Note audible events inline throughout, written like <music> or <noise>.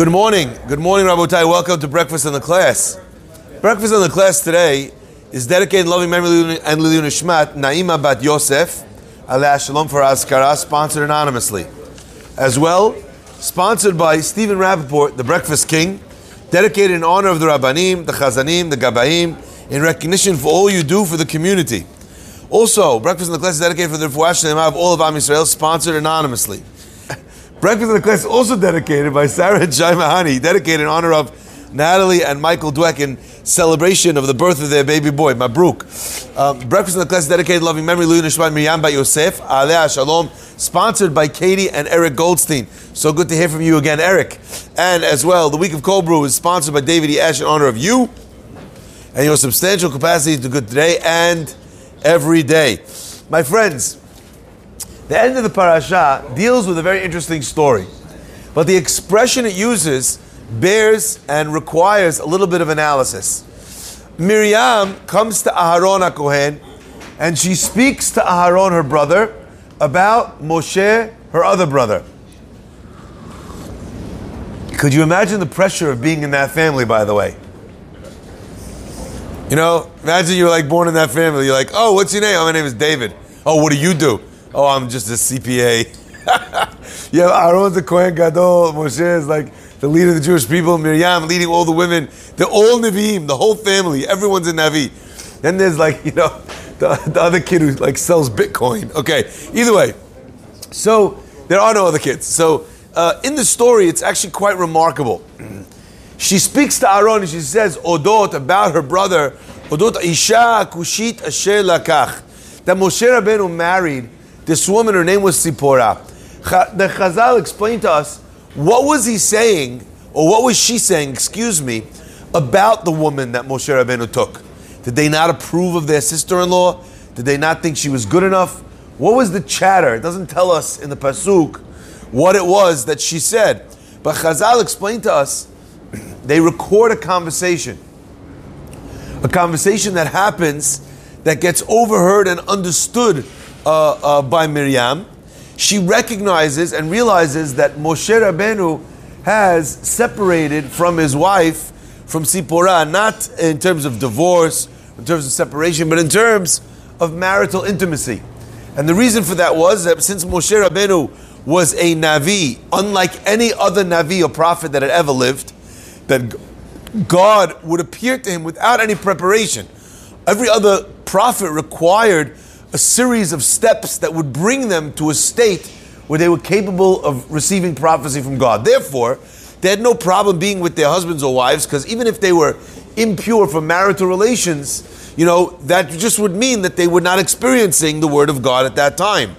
Good morning. Good morning, Rabotai. Welcome to Breakfast in the Class. Breakfast in the Class today is dedicated in loving memory and Lilui Nishmat, Naima Bat Yosef, Aleh Shalom for Azkara, sponsored anonymously. As well, sponsored by Stephen Rappaport, the Breakfast King, dedicated in honor of the Rabbanim, the Chazanim, the Gabaim, in recognition for all you do for the community. Also, Breakfast in the Class is dedicated for the Refuah of all of Am Yisrael, sponsored anonymously. Breakfast in the Class also dedicated by Sarah Jai Mahani, dedicated in honor of Natalie and Michael Dweck in celebration of the birth of their baby boy, Mabruk. Um, Breakfast in the Class dedicated loving memory, Lilui Nishmat Miriam Bat Yosef, Aleh Shalom, sponsored by Katie and Eric Goldstein. So good to hear from you again, Eric. And as well, the week of cold brew is sponsored by David E. Ash in honor of you and your substantial capacity to good today and every day. My friends, the end of the parasha deals with a very interesting story, but the expression it uses bears and requires a little bit of analysis. Miriam comes to Aharon Kohen, and she speaks to Aharon, her brother, about Moshe, her other brother. Could you imagine the pressure of being in that family, by the way? You know, imagine you're like born in that family. You're like, oh, what's your name? Oh, my name is David. Oh, what do you do? Oh, I'm just a CPA. <laughs> yeah, Aaron's a Kohen Gadol. Moshe is like the leader of the Jewish people. Miriam leading all the women. They're all Nevi'im, the whole family. Everyone's a Navi. Then there's like, you know, the, the other kid who like sells Bitcoin. Okay, either way. So there are no other kids. So uh, in the story, it's actually quite remarkable. <clears throat> She speaks to Aaron and she says, Odot, about her brother, Odot Isha Kushit Asher Lakach. That Moshe Rabbeinu married this woman, her name was Sipporah. The Chazal explained to us what was he saying, or what was she saying, excuse me, about the woman that Moshe Rabbeinu took. Did they not approve of their sister-in-law? Did they not think she was good enough? What was the chatter? It doesn't tell us in the pasuk what it was that she said. But Chazal explained to us, <clears throat> they record a conversation. A conversation that happens that gets overheard and understood uh, uh, by Miriam, she recognizes and realizes that Moshe Rabbeinu has separated from his wife, from Sipporah, not in terms of divorce, in terms of separation, but in terms of marital intimacy. And the reason for that was that since Moshe Rabbeinu was a Navi, unlike any other Navi or prophet that had ever lived, that God would appear to him without any preparation. Every other prophet required a series of steps that would bring them to a state where they were capable of receiving prophecy from God. Therefore, they had no problem being with their husbands or wives because even if they were impure from marital relations, you know, that just would mean that they were not experiencing the word of God at that time.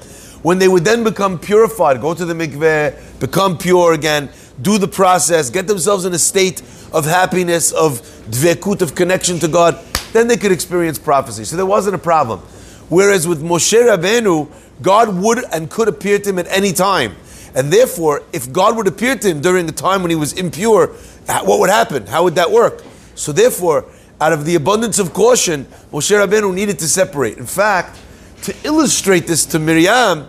When they would then become purified, go to the mikveh, become pure again, do the process, get themselves in a state of happiness, of dvekut, of connection to God, then they could experience prophecy. So there wasn't a problem. Whereas with Moshe Rabbeinu, God would and could appear to him at any time. And therefore, if God would appear to him during the time when he was impure, what would happen? How would that work? So therefore, out of the abundance of caution, Moshe Rabbeinu needed to separate. In fact, to illustrate this to Miriam,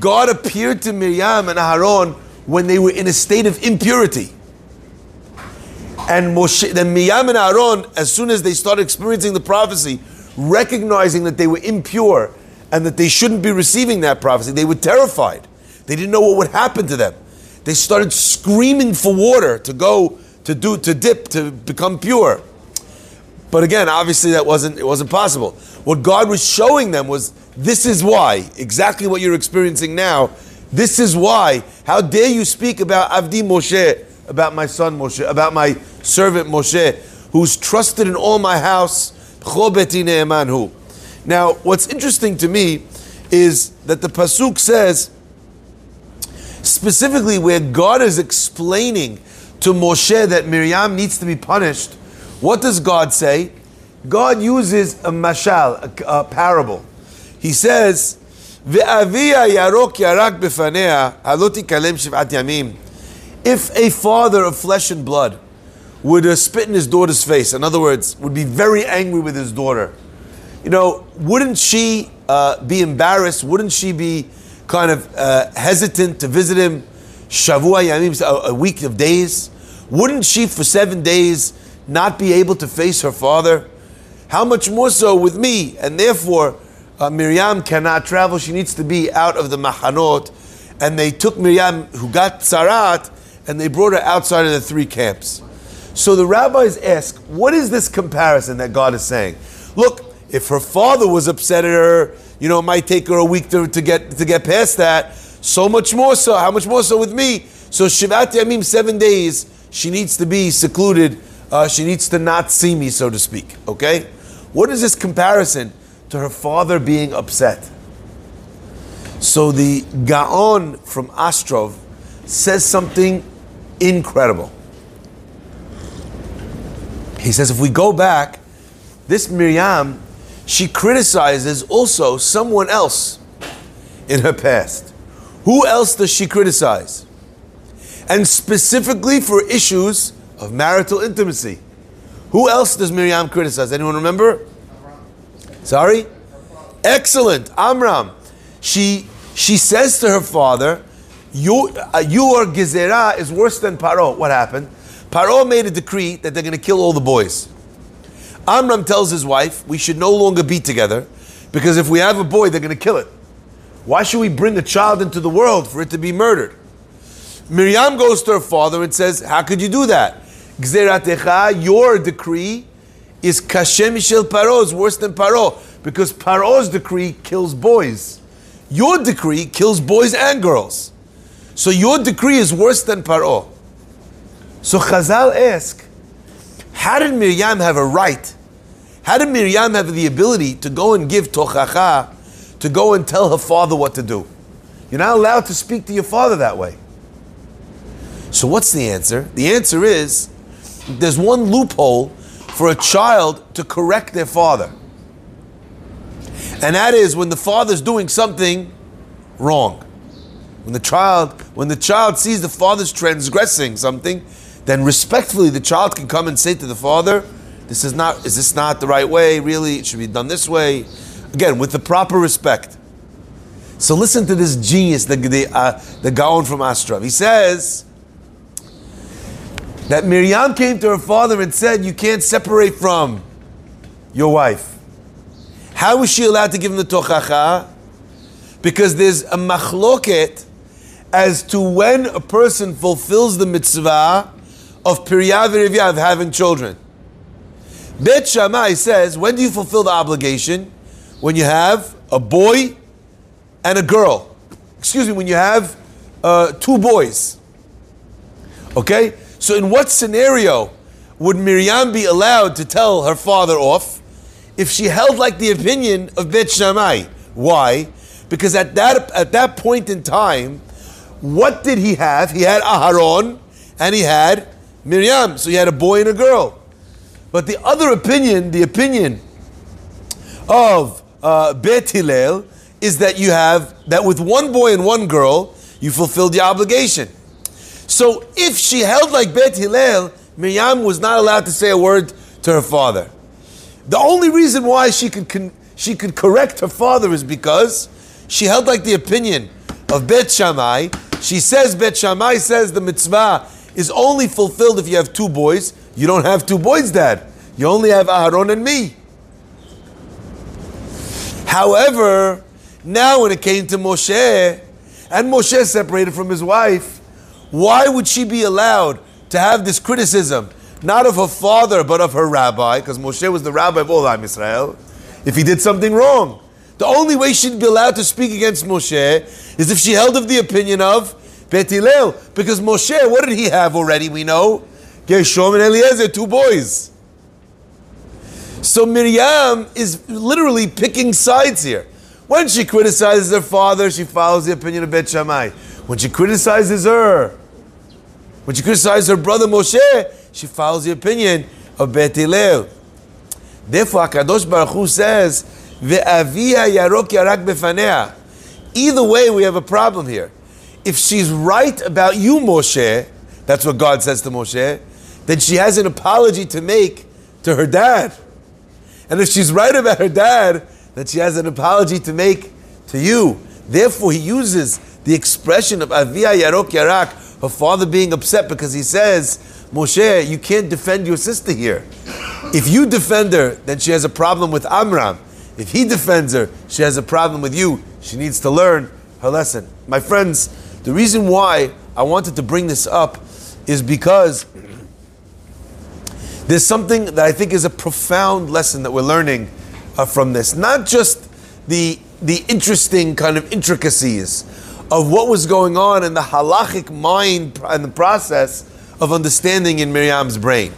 God appeared to Miriam and Aaron when they were in a state of impurity. And Moshe, then Miriam and Aaron, as soon as they started experiencing the prophecy, recognizing that they were impure and that they shouldn't be receiving that prophecy, they were terrified. They didn't know what would happen to them. They started screaming for water to go to do to dip to become pure. But again, obviously that wasn't it wasn't possible. What God was showing them was this is why, exactly what you're experiencing now. This is why. How dare you speak about Avdi Moshe, about my son Moshe, about my servant Moshe, who's trusted in all my house now, what's interesting to me is that the pasuk says specifically where God is explaining to Moshe that Miriam needs to be punished. What does God say? God uses a mashal, a, a parable. He says. If a father of flesh and blood would uh, spit in his daughter's face. In other words, would be very angry with his daughter. You know, wouldn't she uh, be embarrassed? Wouldn't she be kind of uh, hesitant to visit him? Shavua Yamim, a, week of days. wouldn't she for seven days not be able to face her father? How much more so with me? And therefore, uh, Miriam cannot travel. She needs to be out of the Mahanot. And they took Miriam, who got Tzarat, and they brought her outside of the three camps. So the rabbis ask, what is this comparison that God is saying? Look, if her father was upset at her, you know, it might take her a week to, to get to get past that. So much more so. How much more so with me? So Shivat Yamim, seven days, she needs to be secluded. Uh, she needs to not see me, so to speak. Okay? What is this comparison to her father being upset? So the Gaon from Ostrov says something incredible. He says, if we go back, this Miriam, she criticizes also someone else in her past. Who else does she criticize? And specifically for issues of marital intimacy. Who else does Miriam criticize? Anyone remember? Sorry? Excellent. Amram. She she says to her father, you, uh, your gezerah is worse than Paro. What happened? Paro made a decree that they're going to kill all the boys. Amram tells his wife, we should no longer be together because if we have a boy, they're going to kill it. Why should we bring a child into the world for it to be murdered? Miriam goes to her father and says, How could you do that? Your decree is kashem mishel paro, is worse than paro, because paro's decree kills boys. Your decree kills boys and girls. So your decree is worse than paro. So Chazal ask, how did Miriam have a right? How did Miriam have the ability to go and give tochacha, to go and tell her father what to do? You're not allowed to speak to your father that way. So what's the answer? The answer is there's one loophole for a child to correct their father. And that is when the father's doing something wrong. When the child when the child sees the father's transgressing something, then respectfully the child can come and say to the father, this is not is this not the right way? Really, it should be done this way. Again, with the proper respect. So listen to this genius, the the, uh, the Gaon from Ostrov. He says that Miriam came to her father and said, "You can't separate from your wife." How was she allowed to give him the tochacha? Because there's a machloket as to when a person fulfills the mitzvah of Pirya of having children. Bet Shammai says, when do you fulfill the obligation? When you have a boy and a girl. Excuse me, when you have uh, two boys. Okay? So, in what scenario would Miriam be allowed to tell her father off if she held like the opinion of Bet Shammai? Why? Because at that, at that point in time, what did he have? He had Aharon and he had Miriam. So he had a boy and a girl. But the other opinion, the opinion of uh, Bet Hillel, is that you have that with one boy and one girl, you fulfilled the obligation. So if she held like Bet Hillel, Miriam was not allowed to say a word to her father. The only reason why she could con- she could correct her father is because she held like the opinion of Bet Shammai. She says Bet Shammai says the mitzvah is only fulfilled if you have two boys. You don't have two boys, Dad. You only have Aharon and me. However, now when it came to Moshe, and Moshe separated from his wife, why would she be allowed to have this criticism, not of her father, but of her rabbi, because Moshe was the rabbi of all Am Israel, if he did something wrong? The only way she'd be allowed to speak against Moshe is if she held of the opinion of Bet Hillel, because Moshe, what did he have already? We know Gershom and Eliezer, two boys. So Miriam is literally picking sides here. When she criticizes her father, she follows the opinion of Bet Shammai. When she criticizes her, when she criticizes her brother Moshe, she follows the opinion of Bet Hillel. Therefore, Hakadosh Baruch Hu says, "Ve'avia yarok yarak befanea." Either way, we have a problem here if she's right about you, Moshe, that's what God says to Moshe, then she has an apology to make to her dad. And if she's right about her dad, then she has an apology to make to you. Therefore, he uses the expression of Avia Yarok Yarak her father being upset because he says, Moshe, you can't defend your sister here. If you defend her, then she has a problem with Amram. If he defends her, she has a problem with you. She needs to learn her lesson. My friends, the reason why I wanted to bring this up is because there's something that I think is a profound lesson that we're learning uh, from this. Not just the, the interesting kind of intricacies of what was going on in the halachic mind and the process of understanding in Miriam's brain.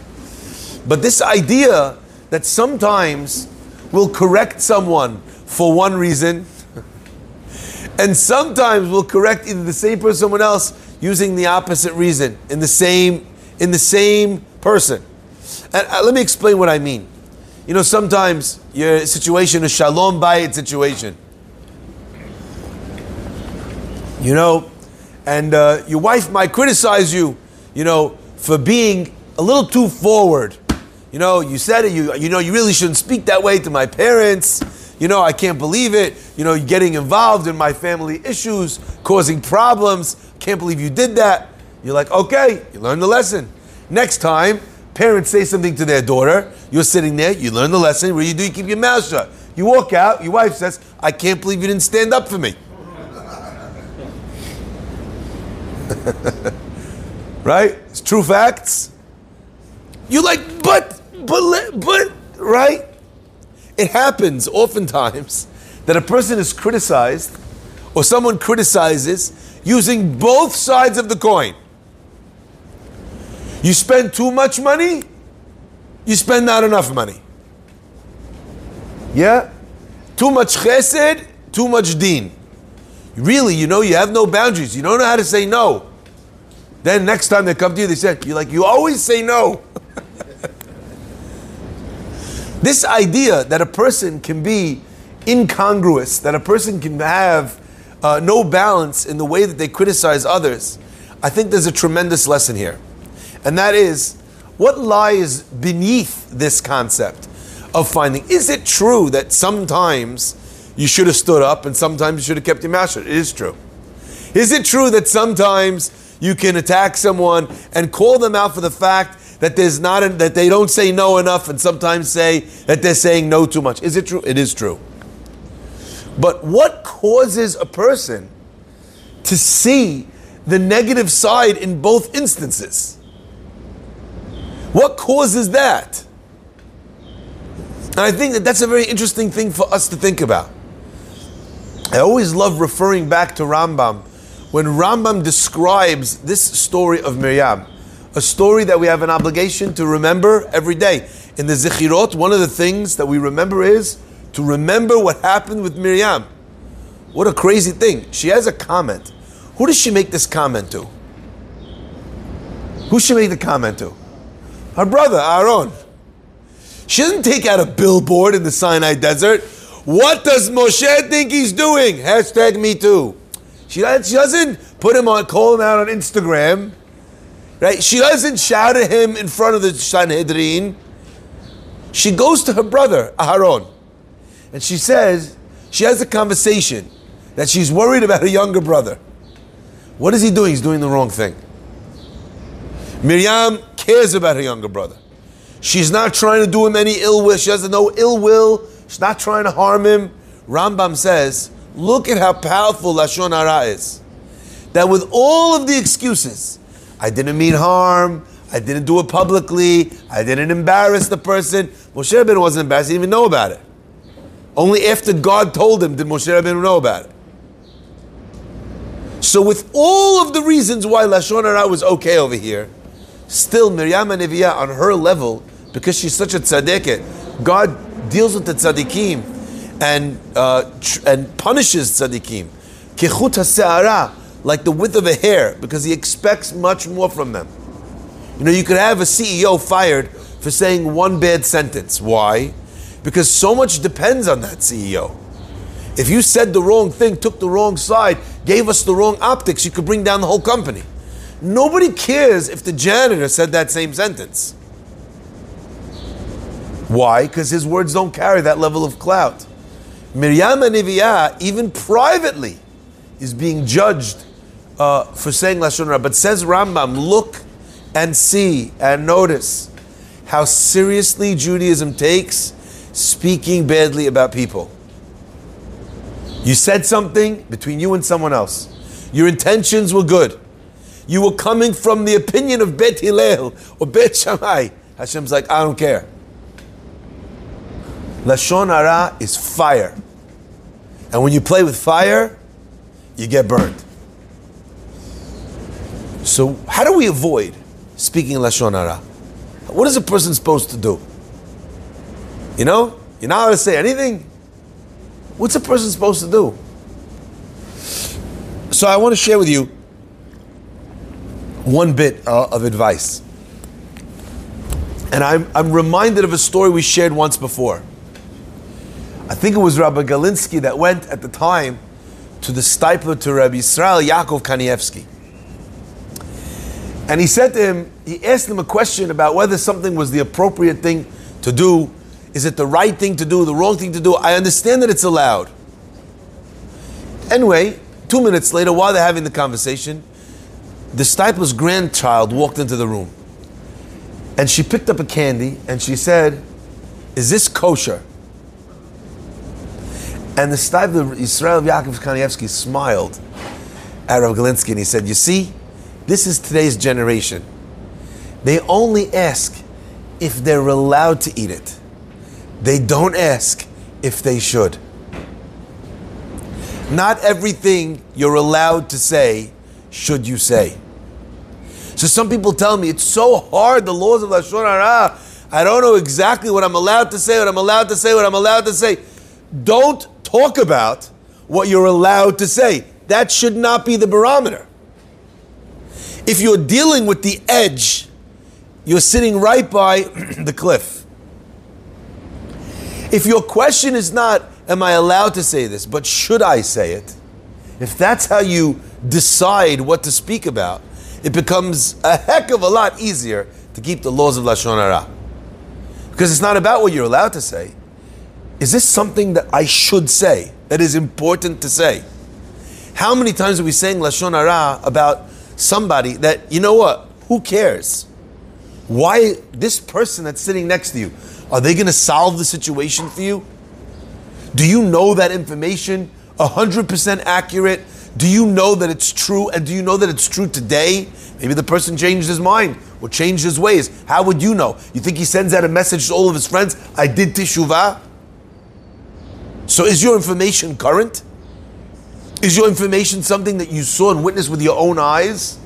But this idea that sometimes we'll correct someone for one reason, and sometimes we'll correct either the same person or someone else using the opposite reason in the same in the same person. And uh, let me explain what I mean. You know, sometimes your situation is shalom bayit situation. You know, and uh, your wife might criticize you, you know, for being a little too forward. You know, you said it. You you know, you really shouldn't speak that way to my parents. You know, I can't believe it. You know, getting involved in my family issues, causing problems. Can't believe you did that. You're like, okay, you learned the lesson. Next time, parents say something to their daughter. You're sitting there. You learn the lesson. What do you do? You keep your mouth shut. You walk out. Your wife says, I can't believe you didn't stand up for me. <laughs> right? It's true facts. You're like, but, but, but, right? It happens oftentimes that a person is criticized or someone criticizes using both sides of the coin. You spend too much money, you spend not enough money. Yeah? Too much chesed, too much deen. Really, you know, you have no boundaries. You don't know how to say no. Then next time they come to you, they say, you're like, you always say no. This idea that a person can be incongruous, that a person can have uh, no balance in the way that they criticize others, I think there's a tremendous lesson here. And that is, what lies beneath this concept of finding? Is it true that sometimes you should have stood up and sometimes you should have kept your mouth shut. It is true. Is it true that sometimes you can attack someone and call them out for the fact that there's not a, that they don't say no enough and sometimes say that they're saying no too much? Is it true? It is true. But what causes a person to see the negative side in both instances? What causes that? And I think that that's a very interesting thing for us to think about. I always love referring back to Rambam when Rambam describes this story of Miriam, a story that we have an obligation to remember every day. In the Zechirot, one of the things that we remember is to remember what happened with Miriam. What a crazy thing. She has a comment. Who does she make this comment to? Who she make the comment to? Her brother, Aaron. She doesn't take out a billboard in the Sinai desert what does Moshe think he's doing? Hashtag me too. She, she doesn't put him on, call him out on Instagram, right? She doesn't shout at him in front of the Sanhedrin. She goes to her brother, Aharon, and she says, she has a conversation that she's worried about her younger brother. What is he doing? He's doing the wrong thing. Miriam cares about her younger brother. She's not trying to do him any ill will. She has no ill will She's not trying to harm him. Rambam says, look at how powerful Lashon Hara is. That with all of the excuses, I didn't mean harm, I didn't do it publicly, I didn't embarrass the person. Moshe Rabbeinu wasn't embarrassed, he didn't even know about it. Only after God told him did Moshe Rabbeinu know about it. So with all of the reasons why Lashon Hara was okay over here, still Miriam and on her level, because she's such a tzaddiket, God deals with the tzaddikim and uh, tr- and punishes tzaddikim. Kechut hase'ara, like the width of a hair, because he expects much more from them. You know, you could have a CEO fired for saying one bad sentence. Why? Because so much depends on that CEO. If you said the wrong thing, took the wrong side, gave us the wrong optics, you could bring down the whole company. Nobody cares if the janitor said that same sentence. Why? Because his words don't carry that level of clout. Miriam and even privately, is being judged uh, for saying lashon hara. But says Rambam, look and see and notice how seriously Judaism takes speaking badly about people. You said something between you and someone else. Your intentions were good. You were coming from the opinion of Bet Hillel or Bet Shammai. Hashem's like, I don't care. Lashon hara is fire. And when you play with fire, you get burned. So, how do we avoid speaking Lashon hara? What is a person supposed to do? You know, you're not allowed to say anything. What's a person supposed to do? So, I want to share with you one bit uh, of advice. And I'm, I'm reminded of a story we shared once before. I think it was Rabbi Galinsky that went at the time to the Steipler to Rabbi Israel Yaakov Kanievsky. And he said to him, he asked him a question about whether something was the appropriate thing to do. Is it the right thing to do, the wrong thing to do? I understand that it's allowed. Anyway, two minutes later, while they're having the conversation, the Steipler's grandchild walked into the room. And she picked up a candy and she said, Is this kosher? And the Steipler, Israel Yaakov Kanievsky, smiled at Rav Galinsky and he said, You see, this is today's generation. They only ask if they're allowed to eat it. They don't ask if they should. Not everything you're allowed to say should you say. So some people tell me it's so hard, the laws of Lashon Hara. I don't know exactly what I'm allowed to say, what I'm allowed to say, what I'm allowed to say. Don't talk about what you're allowed to say. That should not be the barometer. If you're dealing with the edge, you're sitting right by <clears throat> the cliff. If your question is not, am I allowed to say this, but should I say it? If that's how you decide what to speak about, it becomes a heck of a lot easier to keep the laws of Lashon Hara. Because it's not about what you're allowed to say, is this something that I should say, that is important to say? How many times are we saying Lashon Hara about somebody that, you know what, who cares? Why, this person that's sitting next to you, are they going to solve the situation for you? Do you know that information 100% accurate? Do you know that it's true? And do you know that it's true today? Maybe the person changed his mind or changed his ways. How would you know? You think he sends out a message to all of his friends, I did teshuvah? So is your information current? Is your information something that you saw and witnessed with your own eyes?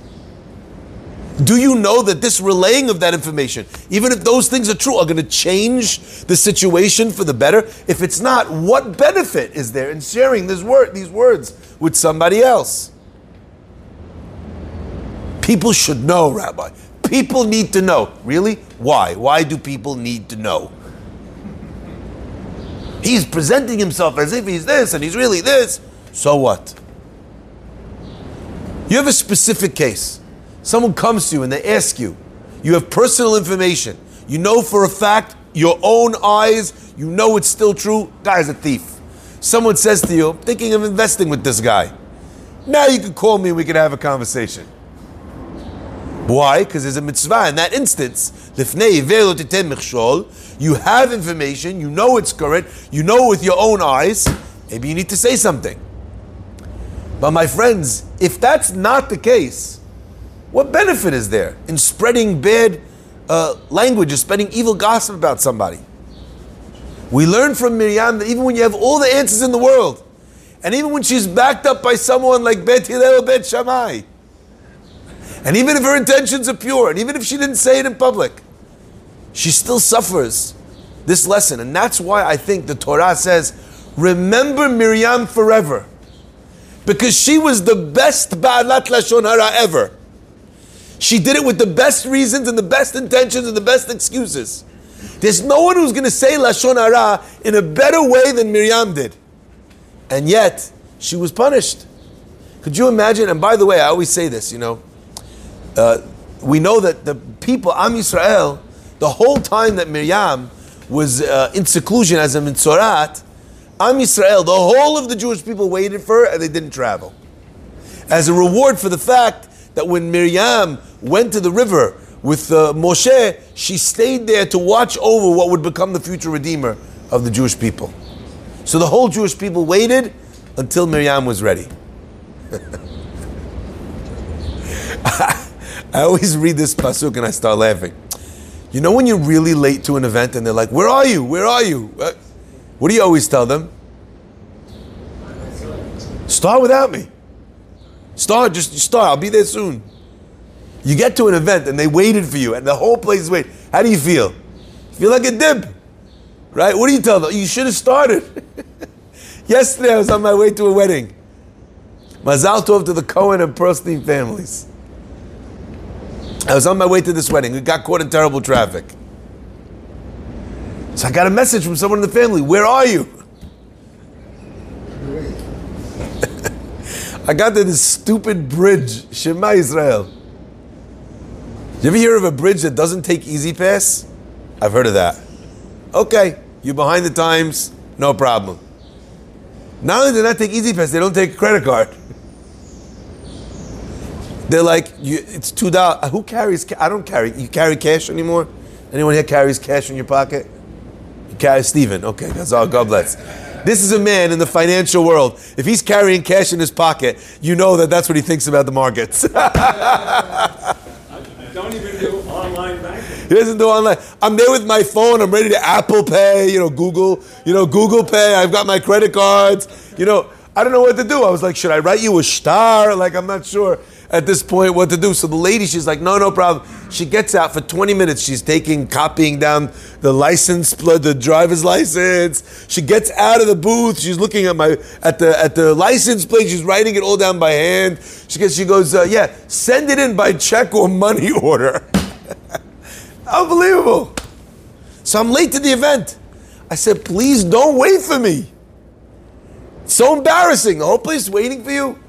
Do you know that this relaying of that information, even if those things are true, are going to change the situation for the better? If it's not, what benefit is there in sharing this word, these words with somebody else? People should know, Rabbi. People need to know. Really? Why? Why do people need to know? He's presenting himself as if he's this and he's really this. So what? You have a specific case. Someone comes to you and they ask you. You have personal information. You know for a fact, your own eyes, you know it's still true. Guy's a thief. Someone says to you, I'm thinking of investing with this guy. Now you can call me and we can have a conversation. Why? Because there's a mitzvah in that instance. You have information, you know it's correct, you know with your own eyes. Maybe you need to say something. But my friends, if that's not the case, what benefit is there in spreading bad uh, language or spreading evil gossip about somebody? We learn from Miriam that even when you have all the answers in the world, and even when she's backed up by someone like Bet Hillel Bet Shammai, and even if her intentions are pure, and even if she didn't say it in public, she still suffers this lesson. And that's why I think the Torah says, remember Miriam forever. Because she was the best Ba'alat Lashon Hara ever. She did it with the best reasons and the best intentions and the best excuses. There's no one who's going to say Lashon Hara in a better way than Miriam did. And yet, she was punished. Could you imagine? And by the way, I always say this, you know, uh, we know that the people, Am Yisrael, the whole time that Miriam was uh, in seclusion as a Mitzorat, Am Yisrael, the whole of the Jewish people waited for her and they didn't travel. as a reward for the fact that when Miriam went to the river with uh, Moshe, she stayed there to watch over what would become the future redeemer of the Jewish people. So the whole Jewish people waited until Miriam was ready. <laughs> I always read this pasuk and I start laughing. You know when you're really late to an event and they're like, "Where are you? Where are you?" What do you always tell them? Start without me. Start, just start. I'll be there soon. You get to an event and they waited for you and the whole place waiting. How do you feel? feel like a dip, right? What do you tell them? You should have started. <laughs> Yesterday I was on my way to a wedding. Mazal tov to the Cohen and Pearlstein families. I was on my way to this wedding. We got caught in terrible traffic. So I got a message from someone in the family. Where are you? <laughs> I got to this stupid bridge, Shema Israel. You ever hear of a bridge that doesn't take E-ZPass? I've heard of that. Okay, you're behind the times, no problem. Not only do they not take E-ZPass, they don't take a credit card. They're like, it's two dollars. Who carries? I don't carry. You carry cash anymore? Anyone here carries cash in your pocket? Stephen. Okay, that's all. God bless. This is a man in the financial world. If he's carrying cash in his pocket, you know that that's what he thinks about the markets. <laughs> don't even do online banking. He doesn't do online. I'm there with my phone. I'm ready to Apple Pay. You know, Google. You know, Google Pay. I've got my credit cards. You know, I don't know what to do. I was like, should I write you a star? Like, I'm not sure at this point what to do. So the lady, she's like, no, no problem. She gets out for 20 minutes. She's taking, copying down the license, the driver's license. She gets out of the booth. She's looking at my at the at the license plate. She's writing it all down by hand. She gets, she goes, uh, yeah, send it in by check or money <laughs> order. Unbelievable. So I'm late to the event. I said, please don't wait for me. so embarrassing. The whole place waiting for you.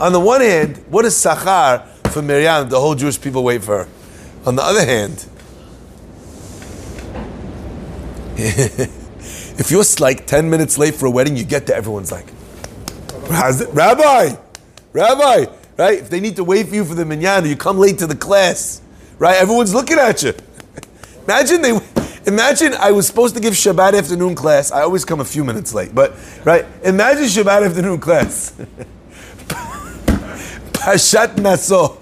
On the one hand, what is Sachar for Miriam? The whole Jewish people wait for her. On the other hand, <laughs> if you're like 10 minutes late for a wedding, you get to everyone's like, Rabbi, Rabbi, right? If they need to wait for you for the minyan, you come late to the class, right? Everyone's looking at you. <laughs> Imagine they, imagine I was supposed to give Shabbat afternoon class. I always come a few minutes late, but right? Imagine Shabbat afternoon class. <laughs> Pashat Naso.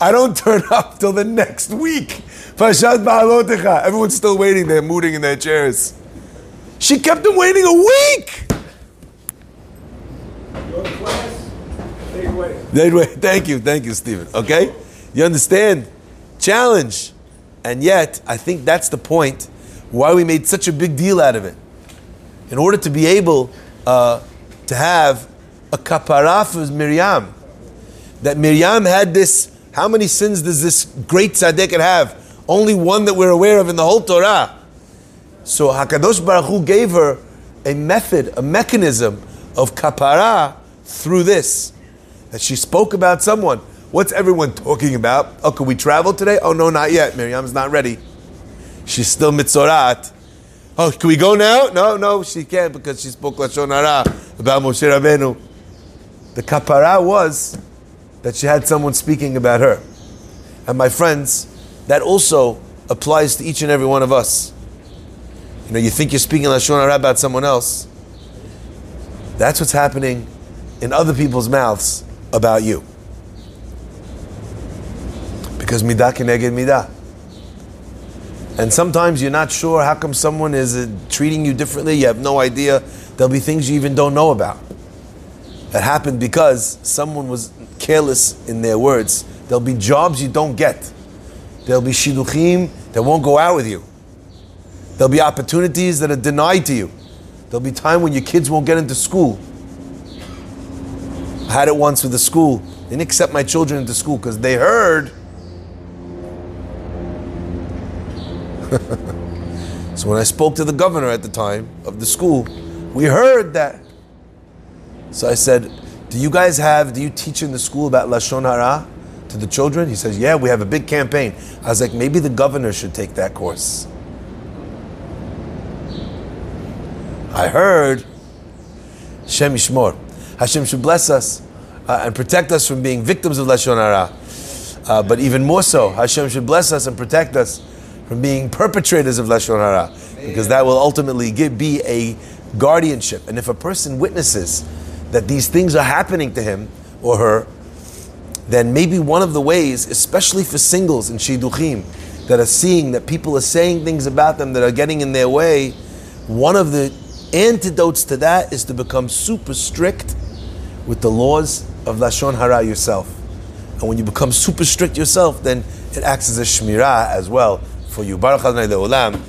I don't turn up till the next week. Pashat Ba'alotecha. Everyone's still waiting. They're mooting in their chairs. She kept them waiting a week. They'd wait. Thank you. Thank you, Stephen. Okay? You understand? Challenge. And yet, I think that's the point why we made such a big deal out of it. In order to be able uh, to have a kapara for Miriam, that Miriam had this. How many sins does this great tzaddik have? Only one that we're aware of in the whole Torah. So Hakadosh Baruch Hu gave her a method, a mechanism of kapara through this. That she spoke about someone. What's everyone talking about? Oh, can we travel today? Oh no, not yet. Miriam's not ready. She's still mitzorat. Oh, can we go now? No, no, she can't because she spoke lashon hara about Moshe Rabbeinu. The kapara was that she had someone speaking about her. And my friends, that also applies to each and every one of us. You know, you think you're speaking Lashon Hara about someone else. That's what's happening in other people's mouths about you. Because midah keneged midah. And sometimes you're not sure how come someone is uh, treating you differently. You have no idea. There'll be things you even don't know about. That happened because someone was careless in their words. There'll be jobs you don't get. There'll be shidduchim that won't go out with you. There'll be opportunities that are denied to you. There'll be time when your kids won't get into school. I had it once with the school. They didn't accept my children into school because they heard. <laughs> so when I spoke to the governor at the time of the school, we heard that. So I said, do you guys have, do you teach in the school about Lashon Hara to the children? He says, Yeah, we have a big campaign. I was like, Maybe the governor should take that course. I heard Hashem Yishmor. Hashem should bless us. uh, and protect us from being victims of Lashon Hara. Uh, but even more so, Hashem should bless us and protect us from being perpetrators of Lashon Hara, because that will ultimately give, be a guardianship. And if a person witnesses that these things are happening to him or her, then maybe one of the ways, especially for singles in Shidduchim, that are seeing that people are saying things about them that are getting in their way, one of the antidotes to that is to become super strict with the laws of Lashon Hara yourself. And when you become super strict yourself, then it acts as a shmirah as well for you. Baruch Adonai Le'olam.